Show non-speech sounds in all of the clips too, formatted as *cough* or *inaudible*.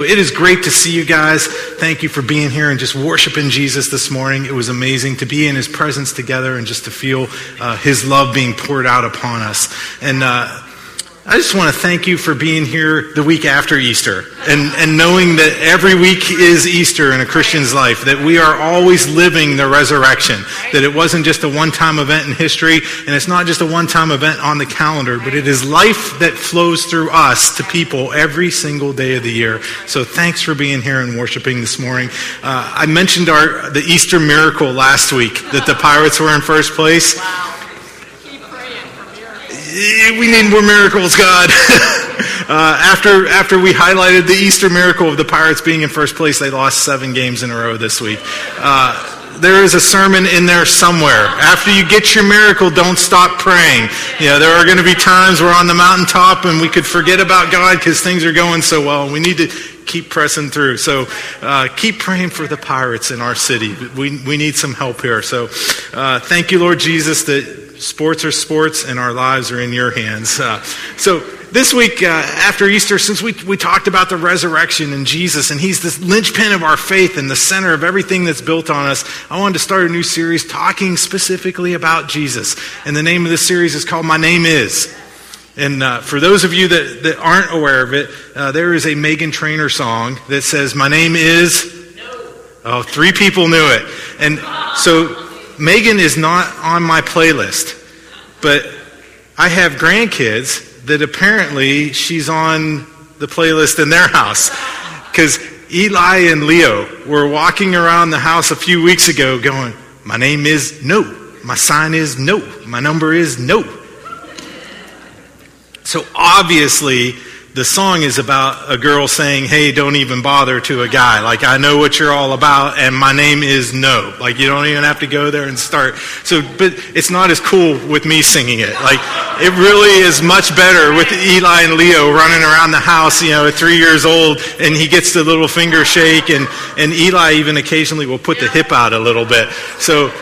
It is great to see you guys. Thank you for being here and just worshiping Jesus this morning. It was amazing to be in his presence together and just to feel uh, his love being poured out upon us. And uh, I just want to thank you for being here the week after Easter and, and knowing that every week is Easter in a Christian's life, that we are always living the resurrection, that it wasn't just a one time event in history, and it's not just a one time event on the calendar, but it is life that flows through us to people every single day of the year. So thanks for being here and worshiping this morning. Uh, I mentioned our, the Easter miracle last week, that the Pirates were in first place. Wow. We need more miracles, God. *laughs* uh, after, after we highlighted the Easter miracle of the Pirates being in first place, they lost seven games in a row this week. Uh, there is a sermon in there somewhere. After you get your miracle, don't stop praying. You know, there are going to be times we're on the mountaintop and we could forget about God because things are going so well. We need to keep pressing through. So uh, keep praying for the pirates in our city. We, we need some help here. So uh, thank you, Lord Jesus, that sports are sports and our lives are in your hands. Uh, so this week uh, after Easter, since we, we talked about the resurrection and Jesus, and he's this linchpin of our faith and the center of everything that's built on us, I wanted to start a new series talking specifically about Jesus. And the name of this series is called My Name Is. And uh, for those of you that, that aren't aware of it, uh, there is a Meghan Trainor song that says, My name is. No. Oh, three people knew it. And so Meghan is not on my playlist, but I have grandkids that apparently she's on the playlist in their house. Because Eli and Leo were walking around the house a few weeks ago going, My name is no. My sign is no. My number is no. So obviously, the song is about a girl saying, Hey, don't even bother to a guy. Like, I know what you're all about, and my name is No. Like, you don't even have to go there and start. So, but it's not as cool with me singing it. Like, it really is much better with Eli and Leo running around the house, you know, at three years old, and he gets the little finger shake, and, and Eli even occasionally will put the hip out a little bit. So,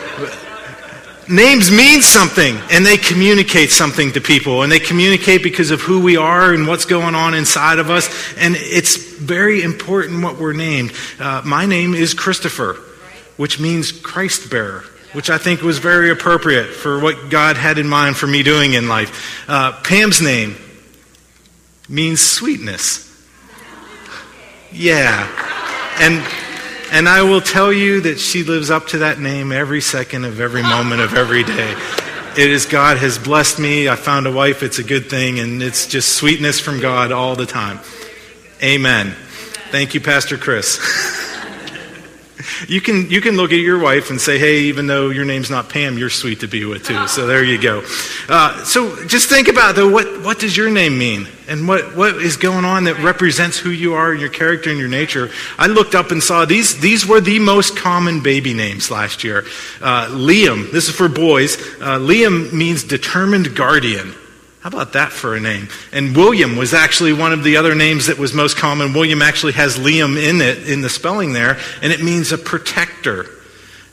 names mean something and they communicate something to people and they communicate because of who we are and what's going on inside of us and it's very important what we're named. Uh, my name is christopher which means christ bearer which i think was very appropriate for what god had in mind for me doing in life. Uh, pam's name means sweetness. Yeah. And and I will tell you that she lives up to that name every second of every moment of every day. It is God has blessed me. I found a wife. It's a good thing. And it's just sweetness from God all the time. Amen. Thank you, Pastor Chris. *laughs* *laughs* you can, you can look at your wife and say, hey, even though your name's not Pam, you're sweet to be with too. So there you go. Uh, so just think about though, what, what does your name mean? And what, what is going on that represents who you are, and your character, and your nature? I looked up and saw these, these were the most common baby names last year. Uh, Liam, this is for boys. Uh, Liam means determined guardian. How about that for a name? And William was actually one of the other names that was most common. William actually has Liam in it, in the spelling there, and it means a protector.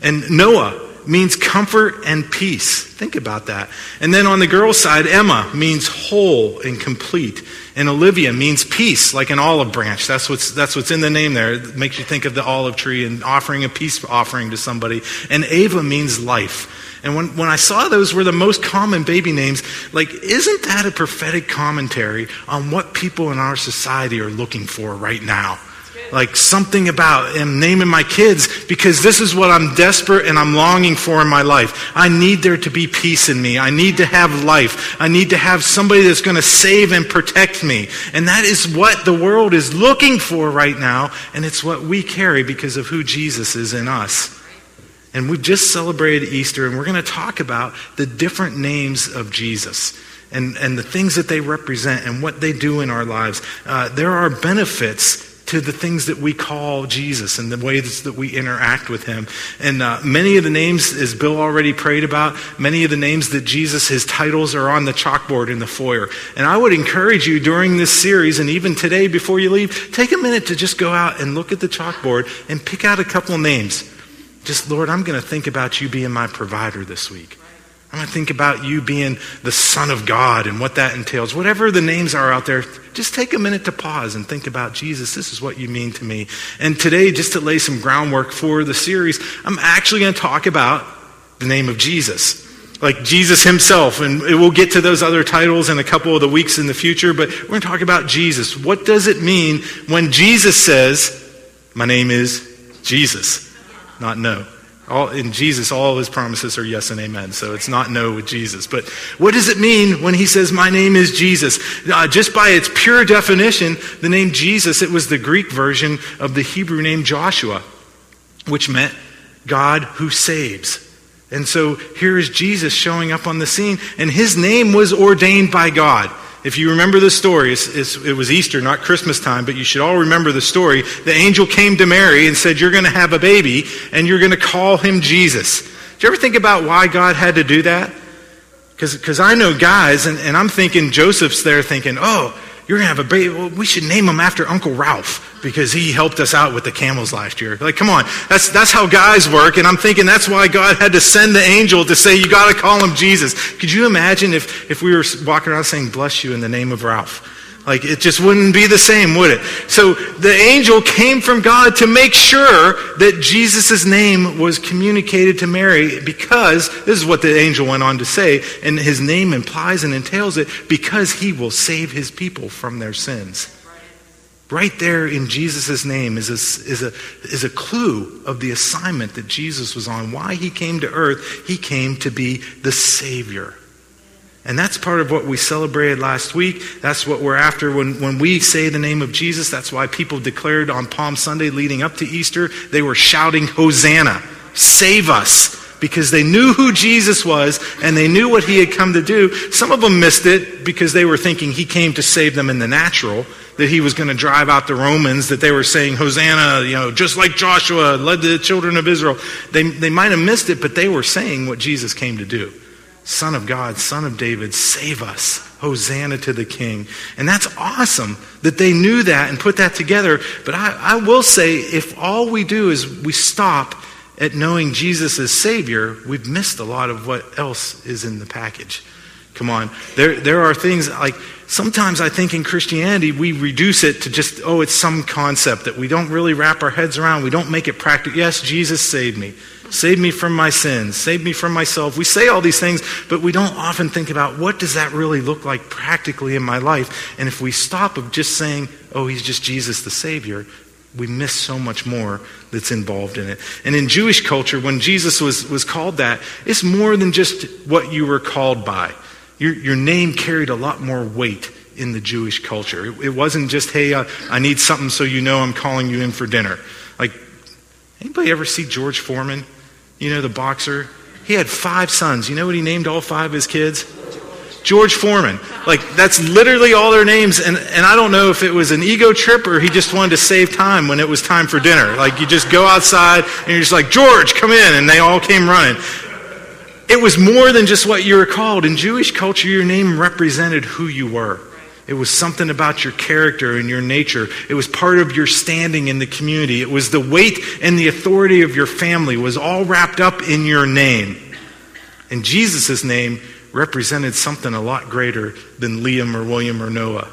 And Noah means comfort and peace. Think about that. And then on the girl's side, Emma means whole and complete. And Olivia means peace, like an olive branch. That's what's, that's what's in the name there. It makes you think of the olive tree and offering a peace offering to somebody. And Ava means life. And when, when I saw those were the most common baby names, like, isn't that a prophetic commentary on what people in our society are looking for right now? Like something about naming my kids because this is what I'm desperate and I'm longing for in my life. I need there to be peace in me. I need to have life. I need to have somebody that's going to save and protect me. And that is what the world is looking for right now. And it's what we carry because of who Jesus is in us. And we've just celebrated Easter, and we're going to talk about the different names of Jesus and, and the things that they represent and what they do in our lives. Uh, there are benefits to the things that we call Jesus and the ways that we interact with him. And uh, many of the names, as Bill already prayed about, many of the names that Jesus, his titles are on the chalkboard in the foyer. And I would encourage you during this series and even today before you leave, take a minute to just go out and look at the chalkboard and pick out a couple names just, Lord, I'm going to think about you being my provider this week. I'm going to think about you being the Son of God and what that entails. Whatever the names are out there, just take a minute to pause and think about Jesus. This is what you mean to me. And today, just to lay some groundwork for the series, I'm actually going to talk about the name of Jesus. Like Jesus himself, and we'll get to those other titles in a couple of the weeks in the future, but we're going to talk about Jesus. What does it mean when Jesus says, My name is Jesus? Not no. All, in Jesus, all his promises are yes and amen. So it's not no with Jesus. But what does it mean when he says, My name is Jesus? Uh, just by its pure definition, the name Jesus, it was the Greek version of the Hebrew name Joshua, which meant God who saves. And so here is Jesus showing up on the scene, and his name was ordained by God. If you remember the story, it's, it's, it was Easter, not Christmas time, but you should all remember the story. The angel came to Mary and said, You're going to have a baby, and you're going to call him Jesus. Did you ever think about why God had to do that? Because I know guys, and, and I'm thinking Joseph's there thinking, Oh, you're going to have a baby. Well, we should name him after Uncle Ralph because he helped us out with the camels last year. Like, come on. That's, that's how guys work. And I'm thinking that's why God had to send the angel to say, you got to call him Jesus. Could you imagine if, if we were walking around saying, bless you in the name of Ralph? Like, it just wouldn't be the same, would it? So the angel came from God to make sure that Jesus' name was communicated to Mary because, this is what the angel went on to say, and his name implies and entails it, because he will save his people from their sins. Right there in Jesus' name is a, is, a, is a clue of the assignment that Jesus was on. Why he came to earth. He came to be the Savior. And that's part of what we celebrated last week. That's what we're after when, when we say the name of Jesus. That's why people declared on Palm Sunday leading up to Easter, they were shouting, Hosanna, save us, because they knew who Jesus was and they knew what he had come to do. Some of them missed it because they were thinking he came to save them in the natural, that he was going to drive out the Romans, that they were saying, Hosanna, you know, just like Joshua led the children of Israel. They, they might have missed it, but they were saying what Jesus came to do. Son of God, Son of David, save us. Hosanna to the King. And that's awesome that they knew that and put that together. But I, I will say, if all we do is we stop at knowing Jesus as Savior, we've missed a lot of what else is in the package. Come on. There, there are things like sometimes I think in Christianity we reduce it to just, oh, it's some concept that we don't really wrap our heads around. We don't make it practical. Yes, Jesus saved me. Save me from my sins. Save me from myself. We say all these things, but we don't often think about what does that really look like practically in my life. And if we stop of just saying, oh, he's just Jesus the Savior, we miss so much more that's involved in it. And in Jewish culture, when Jesus was, was called that, it's more than just what you were called by. Your, your name carried a lot more weight in the Jewish culture. It, it wasn't just, hey, uh, I need something so you know I'm calling you in for dinner. Like, anybody ever see George Foreman? You know, the boxer? He had five sons. You know what he named all five of his kids? George Foreman. Like, that's literally all their names. And, and I don't know if it was an ego trip or he just wanted to save time when it was time for dinner. Like, you just go outside and you're just like, George, come in. And they all came running. It was more than just what you were called. In Jewish culture, your name represented who you were. It was something about your character and your nature. It was part of your standing in the community. It was the weight and the authority of your family was all wrapped up in your name. And Jesus' name represented something a lot greater than Liam or William or Noah.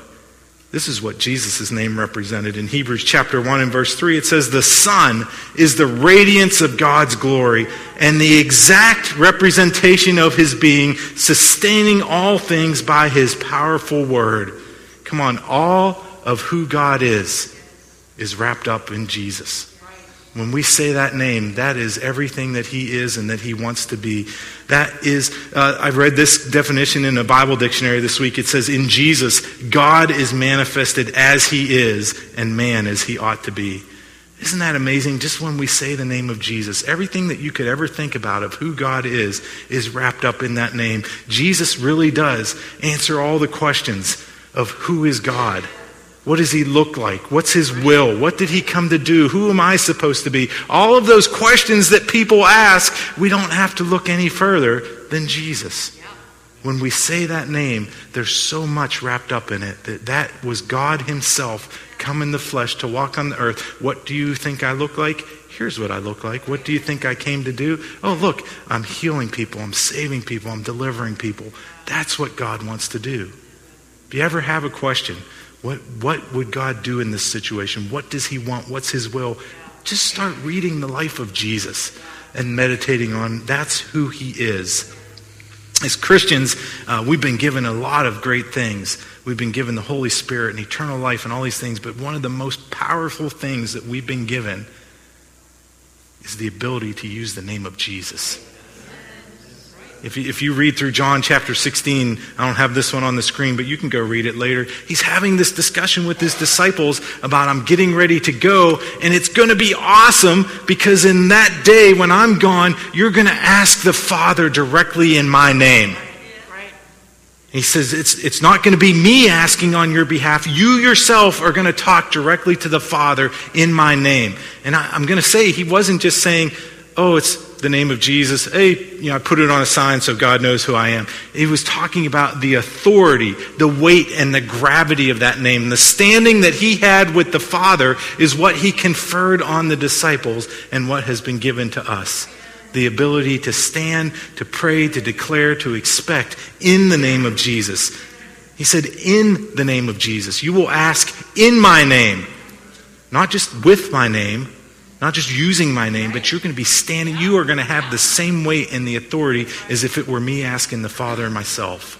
This is what Jesus' name represented. In Hebrews chapter 1 and verse 3, it says, The Son is the radiance of God's glory and the exact representation of his being, sustaining all things by his powerful word. Come on, all of who God is is wrapped up in Jesus. When we say that name, that is everything that he is and that he wants to be. That is, uh, I've read this definition in a Bible dictionary this week. It says, In Jesus, God is manifested as he is and man as he ought to be. Isn't that amazing? Just when we say the name of Jesus, everything that you could ever think about of who God is is wrapped up in that name. Jesus really does answer all the questions of who is God. What does he look like? What's his will? What did he come to do? Who am I supposed to be? All of those questions that people ask, we don't have to look any further than Jesus. When we say that name, there's so much wrapped up in it that that was God himself come in the flesh, to walk on the earth. What do you think I look like? Here's what I look like. What do you think I came to do? Oh, look, I'm healing people, I'm saving people, I'm delivering people. That's what God wants to do. If you ever have a question, what, what would God do in this situation? What does He want? What's His will? Just start reading the life of Jesus and meditating on that's who He is. As Christians, uh, we've been given a lot of great things. We've been given the Holy Spirit and eternal life and all these things, but one of the most powerful things that we've been given is the ability to use the name of Jesus. If you, if you read through John chapter 16, I don't have this one on the screen, but you can go read it later. He's having this discussion with his disciples about, I'm getting ready to go, and it's going to be awesome because in that day when I'm gone, you're going to ask the Father directly in my name. He says, it's, it's not going to be me asking on your behalf. You yourself are going to talk directly to the Father in my name. And I, I'm going to say, he wasn't just saying, oh, it's the name of Jesus. Hey, you know, I put it on a sign so God knows who I am. He was talking about the authority, the weight, and the gravity of that name. The standing that he had with the Father is what he conferred on the disciples and what has been given to us. The ability to stand, to pray, to declare, to expect in the name of Jesus. He said, In the name of Jesus. You will ask in my name, not just with my name, not just using my name, but you're going to be standing, you are going to have the same weight and the authority as if it were me asking the Father and myself.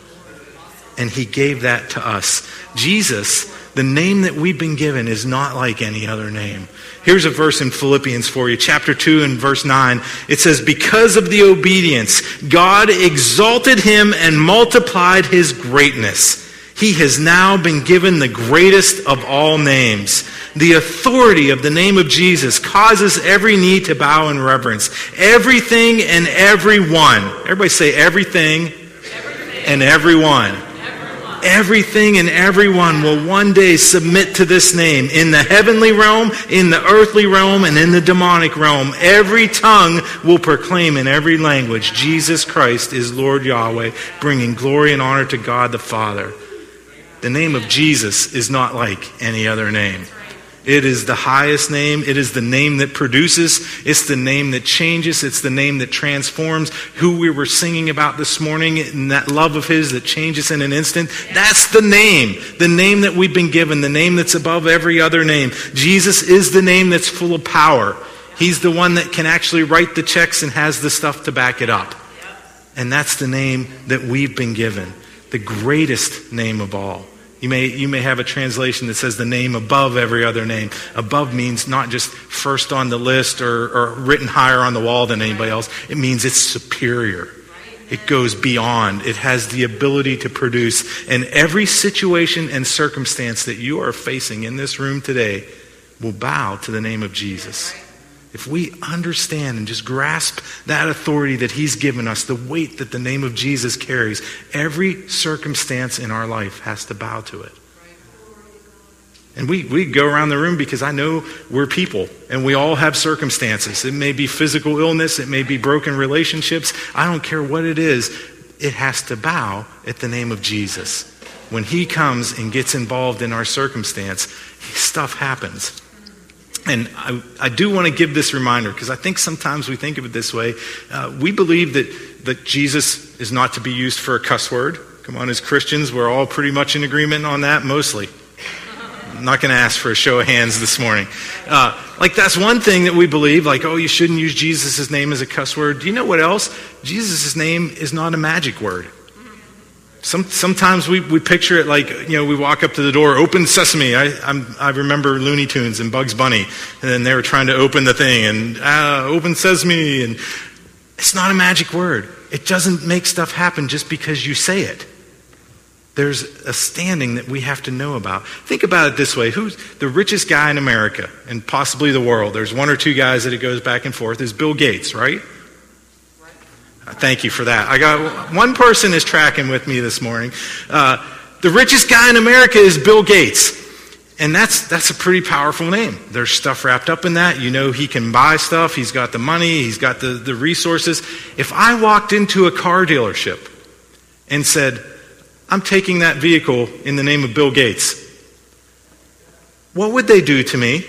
And He gave that to us. Jesus, the name that we've been given, is not like any other name. Here's a verse in Philippians for you, chapter 2 and verse 9. It says, Because of the obedience, God exalted him and multiplied his greatness he has now been given the greatest of all names. The authority of the name of Jesus causes every knee to bow in reverence. Everything and everyone. Everybody say everything, everything. and everyone. everyone. Everything and everyone will one day submit to this name in the heavenly realm, in the earthly realm, and in the demonic realm. Every tongue will proclaim in every language Jesus Christ is Lord Yahweh, bringing glory and honor to God the Father. The name of Jesus is not like any other name. It is the highest name. It is the name that produces. It's the name that changes. It's the name that transforms. Who we were singing about this morning and that love of His that changes in an instant. That's the name. The name that we've been given. The name that's above every other name. Jesus is the name that's full of power. He's the one that can actually write the checks and has the stuff to back it up. And that's the name that we've been given. The greatest name of all. You may, you may have a translation that says the name above every other name. Above means not just first on the list or, or written higher on the wall than anybody else. It means it's superior. It goes beyond. It has the ability to produce. And every situation and circumstance that you are facing in this room today will bow to the name of Jesus. If we understand and just grasp that authority that He's given us, the weight that the name of Jesus carries, every circumstance in our life has to bow to it. And we, we go around the room because I know we're people and we all have circumstances. It may be physical illness, it may be broken relationships. I don't care what it is, it has to bow at the name of Jesus. When He comes and gets involved in our circumstance, stuff happens. And I, I, do want to give this reminder because I think sometimes we think of it this way. Uh, we believe that, that Jesus is not to be used for a cuss word. Come on, as Christians, we're all pretty much in agreement on that, mostly. I'm not going to ask for a show of hands this morning. Uh, like, that's one thing that we believe, like, oh, you shouldn't use Jesus' name as a cuss word. Do you know what else? Jesus' name is not a magic word. Some, sometimes we, we picture it like, you know, we walk up to the door, open sesame. I, I'm, i remember Looney Tunes and Bugs Bunny, and then they were trying to open the thing, and uh, open sesame. And it's not a magic word. It doesn't make stuff happen just because you say it. There's a standing that we have to know about. Think about it this way who's the richest guy in America and possibly the world? There's one or two guys that it goes back and forth, is Bill Gates, right? Thank you for that. I got one person is tracking with me this morning. Uh, the richest guy in America is Bill Gates. And that's, that's a pretty powerful name. There's stuff wrapped up in that. You know, he can buy stuff. He's got the money. He's got the, the resources. If I walked into a car dealership and said, I'm taking that vehicle in the name of Bill Gates, what would they do to me?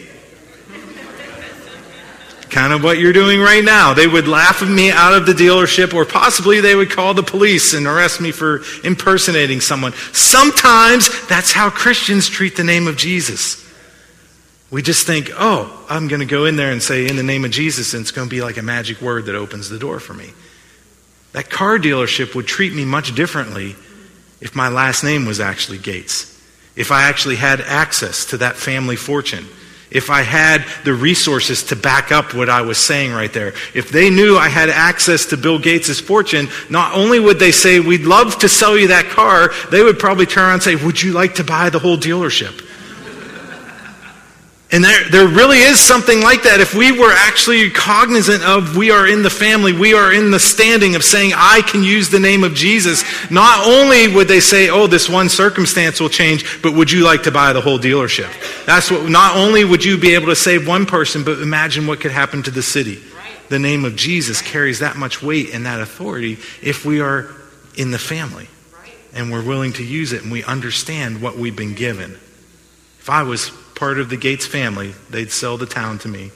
Kind of what you're doing right now. They would laugh at me out of the dealership, or possibly they would call the police and arrest me for impersonating someone. Sometimes that's how Christians treat the name of Jesus. We just think, oh, I'm going to go in there and say, in the name of Jesus, and it's going to be like a magic word that opens the door for me. That car dealership would treat me much differently if my last name was actually Gates, if I actually had access to that family fortune if I had the resources to back up what I was saying right there. If they knew I had access to Bill Gates' fortune, not only would they say, We'd love to sell you that car, they would probably turn around and say, Would you like to buy the whole dealership? And there, there really is something like that. If we were actually cognizant of we are in the family, we are in the standing of saying, I can use the name of Jesus, not only would they say, oh, this one circumstance will change, but would you like to buy the whole dealership? That's what, not only would you be able to save one person, but imagine what could happen to the city. The name of Jesus carries that much weight and that authority if we are in the family and we're willing to use it and we understand what we've been given. If I was part of the Gates family, they'd sell the town to me.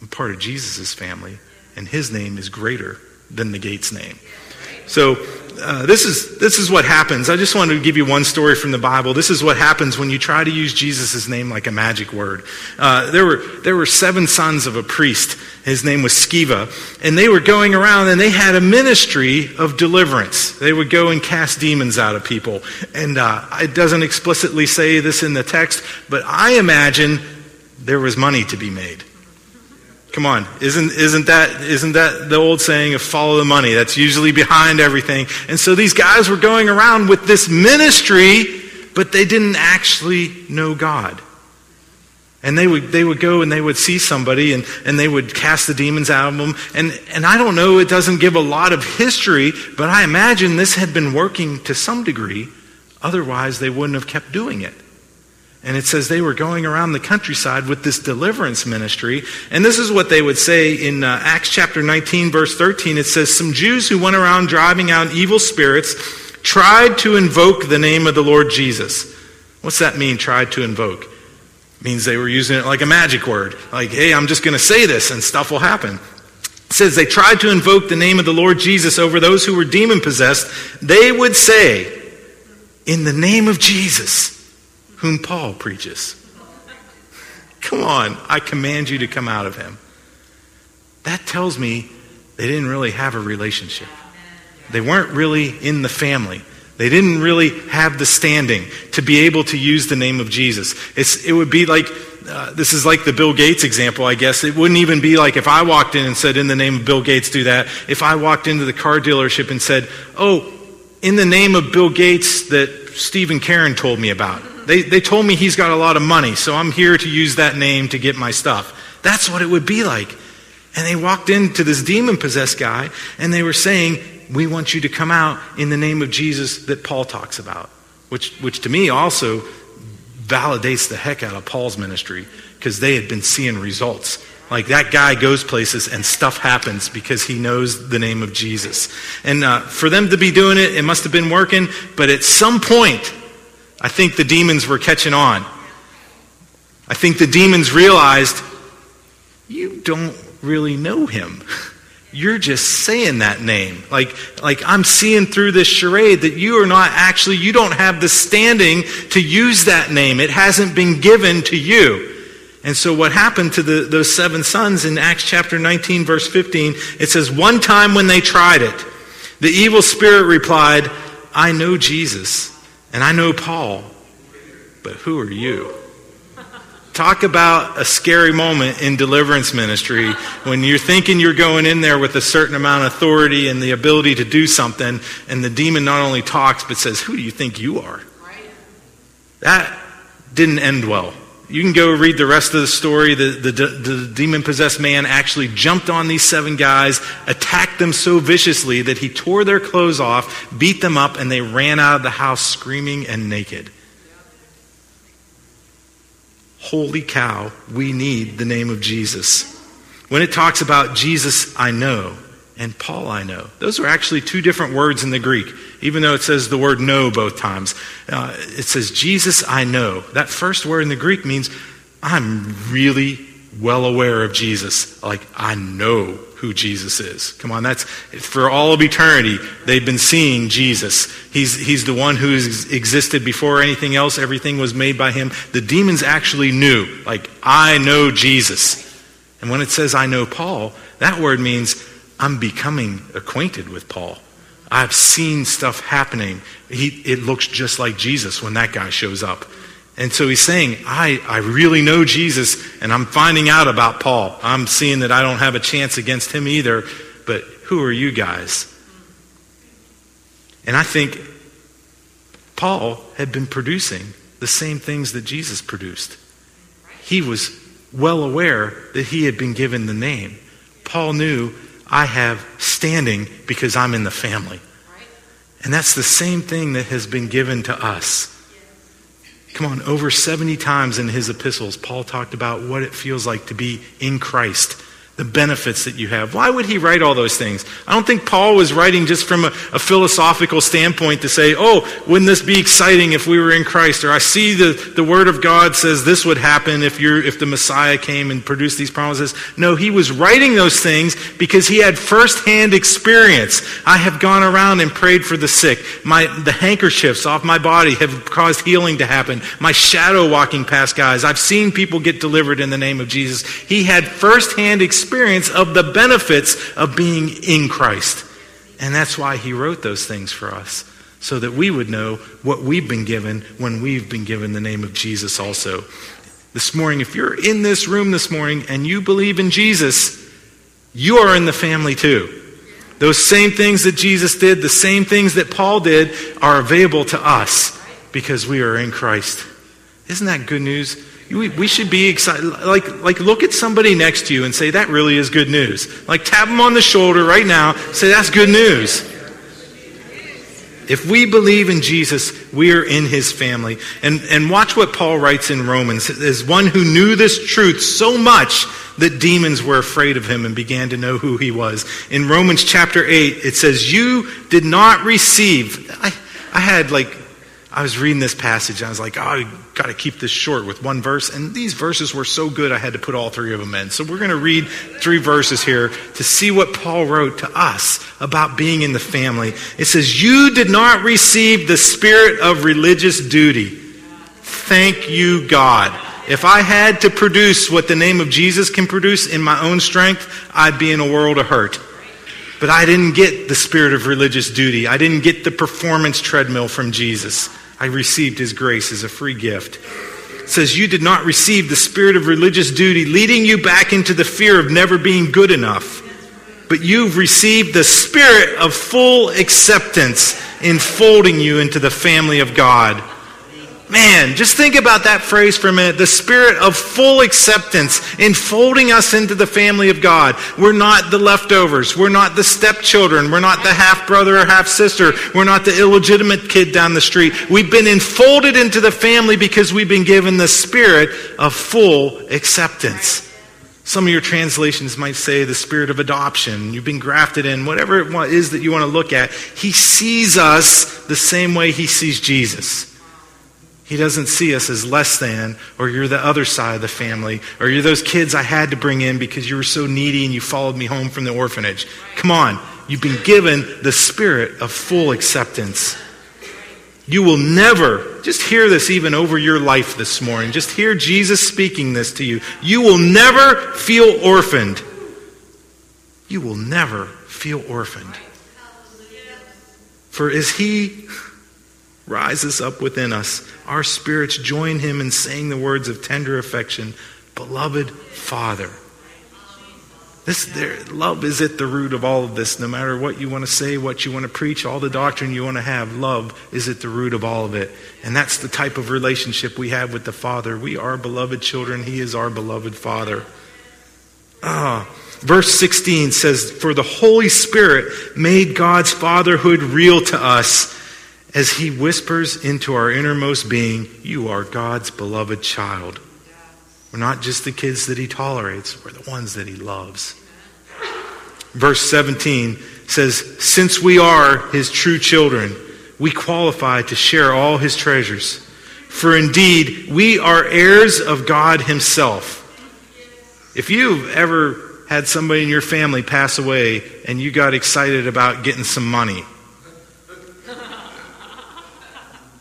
I'm part of Jesus' family, and his name is greater than the Gates name. So uh, this is this is what happens. I just wanted to give you one story from the Bible. This is what happens when you try to use Jesus' name like a magic word. Uh, there were there were seven sons of a priest. His name was Sceva, and they were going around and they had a ministry of deliverance. They would go and cast demons out of people. And uh, it doesn't explicitly say this in the text, but I imagine there was money to be made. Come on, isn't, isn't, that, isn't that the old saying of follow the money? That's usually behind everything. And so these guys were going around with this ministry, but they didn't actually know God. And they would, they would go and they would see somebody and, and they would cast the demons out of them. And, and I don't know, it doesn't give a lot of history, but I imagine this had been working to some degree. Otherwise, they wouldn't have kept doing it. And it says they were going around the countryside with this deliverance ministry. And this is what they would say in uh, Acts chapter 19, verse 13. It says, Some Jews who went around driving out evil spirits tried to invoke the name of the Lord Jesus. What's that mean, tried to invoke? It means they were using it like a magic word. Like, hey, I'm just going to say this and stuff will happen. It says they tried to invoke the name of the Lord Jesus over those who were demon possessed. They would say, In the name of Jesus whom Paul preaches. Come on, I command you to come out of him. That tells me they didn't really have a relationship. They weren't really in the family. They didn't really have the standing to be able to use the name of Jesus. It's, it would be like, uh, this is like the Bill Gates example, I guess. It wouldn't even be like if I walked in and said, in the name of Bill Gates, do that. If I walked into the car dealership and said, oh, in the name of Bill Gates that Stephen Karen told me about. They, they told me he's got a lot of money, so I'm here to use that name to get my stuff. That's what it would be like. And they walked into this demon possessed guy and they were saying, We want you to come out in the name of Jesus that Paul talks about. Which, which to me also validates the heck out of Paul's ministry because they had been seeing results. Like that guy goes places and stuff happens because he knows the name of Jesus. And uh, for them to be doing it, it must have been working. But at some point, I think the demons were catching on. I think the demons realized, you don't really know him. You're just saying that name. Like, like I'm seeing through this charade that you are not actually, you don't have the standing to use that name. It hasn't been given to you. And so what happened to the, those seven sons in Acts chapter 19 verse 15, it says, one time when they tried it, the evil spirit replied, I know Jesus and I know Paul, but who are you? Talk about a scary moment in deliverance ministry when you're thinking you're going in there with a certain amount of authority and the ability to do something, and the demon not only talks but says, Who do you think you are? That didn't end well. You can go read the rest of the story. The, the, the demon possessed man actually jumped on these seven guys, attacked them so viciously that he tore their clothes off, beat them up, and they ran out of the house screaming and naked. Holy cow, we need the name of Jesus. When it talks about Jesus, I know, and Paul I know. Those are actually two different words in the Greek, even though it says the word know both times. Uh, it says Jesus I know. That first word in the Greek means I'm really well aware of Jesus. Like, I know who Jesus is. Come on, that's for all of eternity. They've been seeing Jesus. He's, he's the one who existed before anything else. Everything was made by him. The demons actually knew, like, I know Jesus. And when it says I know Paul, that word means I'm becoming acquainted with Paul. I've seen stuff happening. He, it looks just like Jesus when that guy shows up. And so he's saying, I, I really know Jesus, and I'm finding out about Paul. I'm seeing that I don't have a chance against him either, but who are you guys? And I think Paul had been producing the same things that Jesus produced. He was well aware that he had been given the name. Paul knew, I have standing because I'm in the family. And that's the same thing that has been given to us. Come on, over 70 times in his epistles, Paul talked about what it feels like to be in Christ the benefits that you have. Why would he write all those things? I don't think Paul was writing just from a, a, philosophical standpoint to say, oh, wouldn't this be exciting if we were in Christ? Or I see the, the Word of God says this would happen if, you're, if the Messiah came and produced these promises. No, he was writing those things because he had firsthand experience. I have gone around and prayed for the sick. My, the handkerchiefs off my body have caused healing to happen. My shadow walking past guys. I've seen people get delivered in the name of Jesus. He had firsthand experience experience of the benefits of being in Christ. And that's why he wrote those things for us, so that we would know what we've been given when we've been given the name of Jesus also. This morning, if you're in this room this morning and you believe in Jesus, you are in the family too. Those same things that Jesus did, the same things that Paul did, are available to us because we are in Christ. Isn't that good news? We, should be excited. Like, like, look at somebody next to you and say, that really is good news. Like, tap them on the shoulder right now, say, that's good news. If we believe in Jesus, we are in his family. And, and watch what Paul writes in Romans. As one who knew this truth so much that demons were afraid of him and began to know who he was. In Romans chapter 8, it says, You did not receive. I, I had like I was reading this passage and I was like, oh, I got to keep this short with one verse. And these verses were so good, I had to put all three of them in. So we're going to read three verses here to see what Paul wrote to us about being in the family. It says, You did not receive the spirit of religious duty. Thank you, God. If I had to produce what the name of Jesus can produce in my own strength, I'd be in a world of hurt. But I didn't get the spirit of religious duty. I didn't get the performance treadmill from Jesus. I received his grace as a free gift. It says, You did not receive the spirit of religious duty, leading you back into the fear of never being good enough. But you've received the spirit of full acceptance, enfolding you into the family of God. Man, just think about that phrase for a minute. The spirit of full acceptance enfolding us into the family of God. We're not the leftovers. We're not the stepchildren. We're not the half brother or half sister. We're not the illegitimate kid down the street. We've been enfolded into the family because we've been given the spirit of full acceptance. Some of your translations might say the spirit of adoption. You've been grafted in, whatever it is that you want to look at. He sees us the same way he sees Jesus. He doesn't see us as less than, or you're the other side of the family, or you're those kids I had to bring in because you were so needy and you followed me home from the orphanage. Come on. You've been given the spirit of full acceptance. You will never, just hear this even over your life this morning. Just hear Jesus speaking this to you. You will never feel orphaned. You will never feel orphaned. For is He rises up within us. Our spirits join him in saying the words of tender affection, Beloved Father. This there, love is at the root of all of this. No matter what you want to say, what you want to preach, all the doctrine you want to have, love is at the root of all of it. And that's the type of relationship we have with the Father. We are beloved children. He is our beloved Father. Ah, verse 16 says, For the Holy Spirit made God's fatherhood real to us as he whispers into our innermost being, You are God's beloved child. We're not just the kids that he tolerates, we're the ones that he loves. verse 17 says, Since we are his true children, we qualify to share all his treasures. For indeed, we are heirs of God himself. If you've ever had somebody in your family pass away and you got excited about getting some money,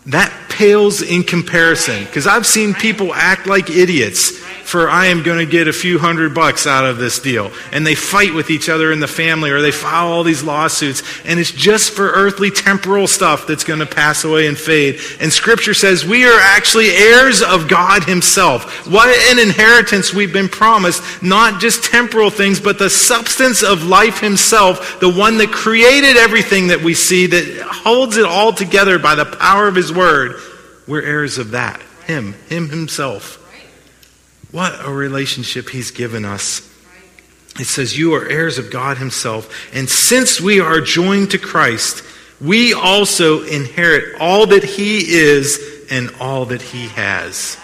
that pales in comparison. Because I've seen people act like idiots for I am going to get a few hundred bucks out of this deal. And they fight with each other in the family or they file all these lawsuits. And it's just for earthly temporal stuff that's going to pass away and fade. And scripture says we are actually heirs of God himself. What an inheritance we've been promised. Not just temporal things, but the substance of life himself. The one that created everything that we see, that holds it all together by the power of his word. We're heirs of that. Him. Him himself. What a relationship he's given us. It says, You are heirs of God himself. And since we are joined to Christ, we also inherit all that he is and all that he has.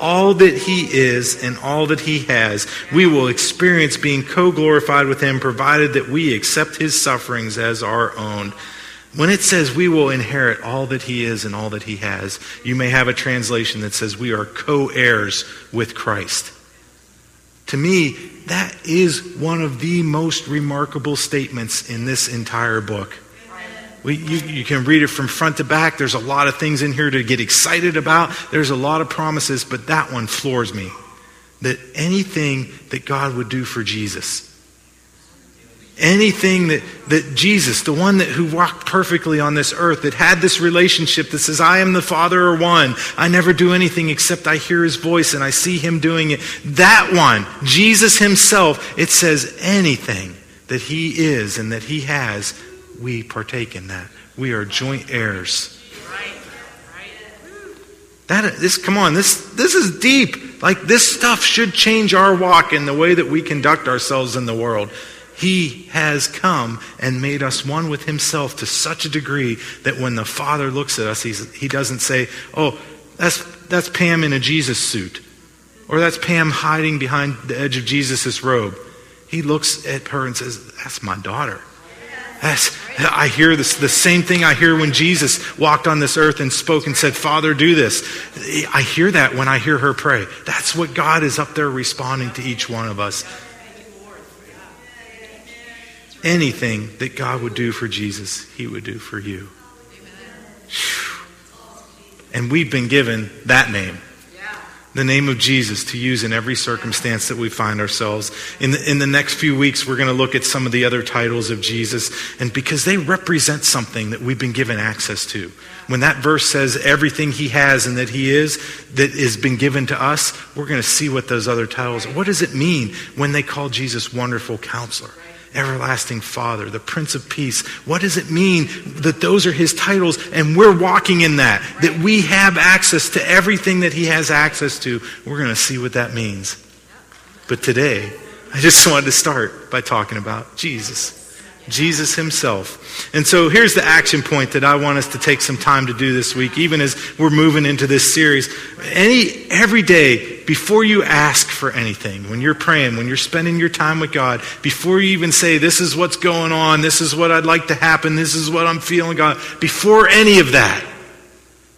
All that he is and all that he has, we will experience being co glorified with him, provided that we accept his sufferings as our own. When it says we will inherit all that he is and all that he has, you may have a translation that says we are co heirs with Christ. To me, that is one of the most remarkable statements in this entire book. We, you, you, can read it from front to back. There's a lot of things in here to get excited about. There's a lot of promises, but that one floors me. That anything that God would do for Jesus, anything that, that Jesus, the one that who walked perfectly on this earth, that had this relationship that says, I am the Father or one. I never do anything except I hear his voice and I see him doing it. That one, Jesus himself, it says anything that he is and that he has, we partake in that. We are joint heirs. That this come on, this this is deep. Like this stuff should change our walk in the way that we conduct ourselves in the world. He has come and made us one with Himself to such a degree that when the Father looks at us, He doesn't say, Oh, that's, that's Pam in a Jesus suit. Or that's Pam hiding behind the edge of Jesus' robe. He looks at her and says, That's my daughter. That's, I hear this, the same thing I hear when Jesus walked on this earth and spoke and said, Father, do this. I hear that when I hear her pray. That's what God is up there responding to each one of us anything that God would do for Jesus, he would do for you. And we've been given that name. The name of Jesus to use in every circumstance that we find ourselves. In the, in the next few weeks, we're going to look at some of the other titles of Jesus, and because they represent something that we've been given access to. When that verse says everything he has and that he is, that has been given to us, we're going to see what those other titles. What does it mean when they call Jesus wonderful counselor? Everlasting Father, the Prince of Peace. What does it mean that those are his titles and we're walking in that? That we have access to everything that he has access to. We're going to see what that means. But today, I just wanted to start by talking about Jesus. Jesus himself. And so here's the action point that I want us to take some time to do this week, even as we're moving into this series. Any, every day, before you ask for anything, when you're praying, when you're spending your time with God, before you even say, this is what's going on, this is what I'd like to happen, this is what I'm feeling, God, before any of that,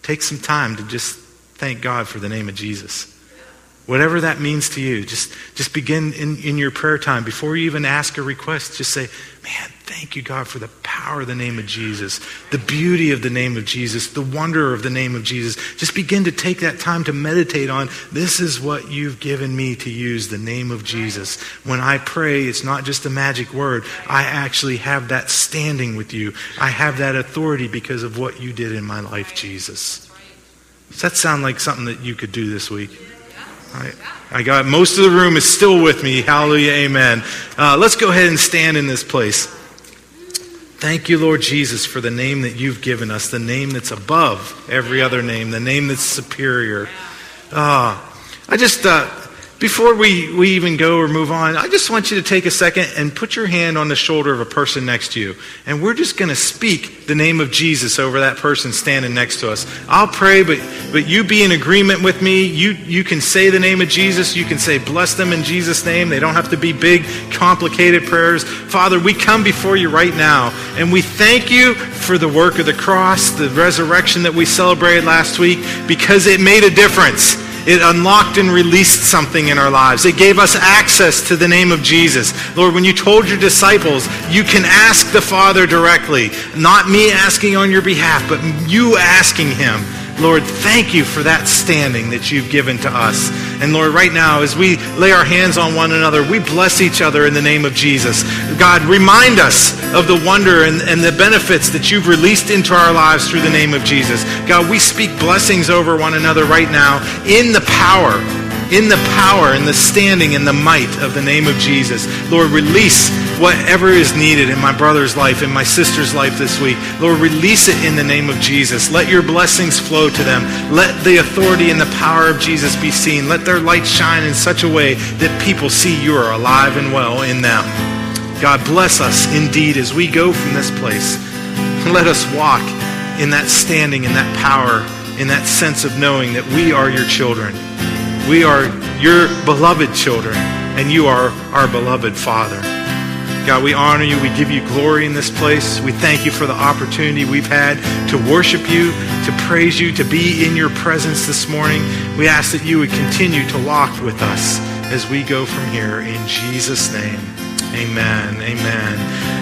take some time to just thank God for the name of Jesus. Whatever that means to you, just, just begin in, in your prayer time. Before you even ask a request, just say, Man, thank you, God, for the power of the name of Jesus, the beauty of the name of Jesus, the wonder of the name of Jesus. Just begin to take that time to meditate on this is what you've given me to use, the name of Jesus. When I pray, it's not just a magic word. I actually have that standing with you. I have that authority because of what you did in my life, Jesus. Does that sound like something that you could do this week? I, got most of the room is still with me. Hallelujah, amen. Uh, let's go ahead and stand in this place. Thank you, Lord Jesus, for the name that you've given us, the name that's above every other name, the name that's superior. Uh, I just, uh, Before we, we even go or move on, I just want you to take a second and put your hand on the shoulder of a person next to you. And we're just going to speak the name of Jesus over that person standing next to us. I'll pray, but, but you be in agreement with me. You, you can say the name of Jesus. You can say, bless them in Jesus' name. They don't have to be big, complicated prayers. Father, we come before you right now, and we thank you for the work of the cross, the resurrection that we celebrated last week, because it made a difference. It unlocked and released something in our lives. It gave us access to the name of Jesus. Lord, when you told your disciples, you can ask the Father directly, not me asking on your behalf, but you asking him. Lord, thank you for that standing that you've given to us. And Lord, right now, as we lay our hands on one another, we bless each other in the name of Jesus. God, remind us of the wonder and, and the benefits that you've released into our lives through the name of Jesus. God, we speak blessings over one another right now in the power in the power and the standing and the might of the name of Jesus. Lord, release whatever is needed in my brother's life, in my sister's life this week. Lord, release it in the name of Jesus. Let your blessings flow to them. Let the authority and the power of Jesus be seen. Let their light shine in such a way that people see you are alive and well in them. God, bless us indeed as we go from this place. Let us walk in that standing, in that power, in that sense of knowing that we are your children. We are your beloved children, and you are our beloved Father. God, we honor you. We give you glory in this place. We thank you for the opportunity we've had to worship you, to praise you, to be in your presence this morning. We ask that you would continue to walk with us as we go from here. In Jesus' name, amen. Amen.